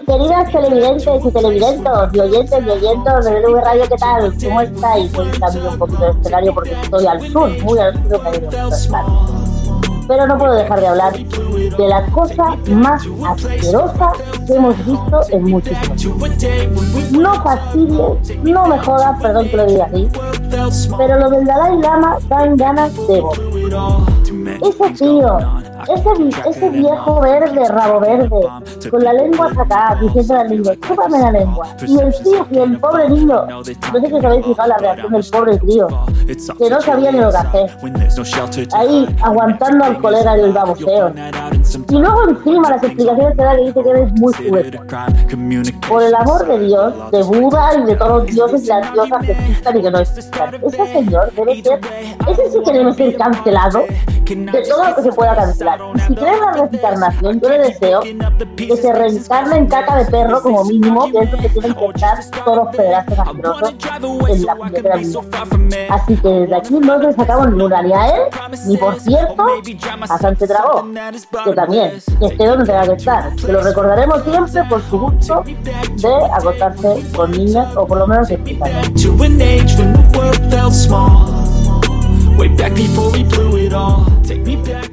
televidentes y televidentes y oyentes y oyentes de LV Radio, ¿qué tal? ¿Cómo estáis? Hoy cambio un poquito de escenario porque estoy al sur, muy al sur pero no puedo dejar de hablar de la cosa más asquerosa que hemos visto en muchísimo tiempo. No fastidies, no me jodas, perdón que lo diga así, pero lo del Dalai Lama dan ganas de vos. Ese tío ese, ese viejo verde, rabo verde, con la lengua sacada, diciendo al niño, chúpame la lengua. Y el tío, y el pobre niño, no sé si os habéis fijado la reacción del pobre tío, que no sabía ni lo que hacer. Ahí, aguantando al colega del baboseo. Y luego encima las explicaciones que da que dice que eres muy fuerte. Por el amor de Dios, de Buda y de todos los dioses y las diosas que existan y que no existan. Ese señor debe ser, ese sí que debe ser cancelado de todo lo que se pueda cancelar. Si crees la reencarnación, yo le deseo que se reencarne en caca de perro como mínimo, que es lo que tienen que estar todos los pedazos asquerosos en la puñetera vida. Así que desde aquí no les sacamos ni una ni a él, ni por cierto a Sánchez Dragó, que también, que esté donde tenga que estar. Que lo recordaremos siempre por su gusto de acostarse con niñas, o por lo menos explicar. Back before we blew it all. Take me back.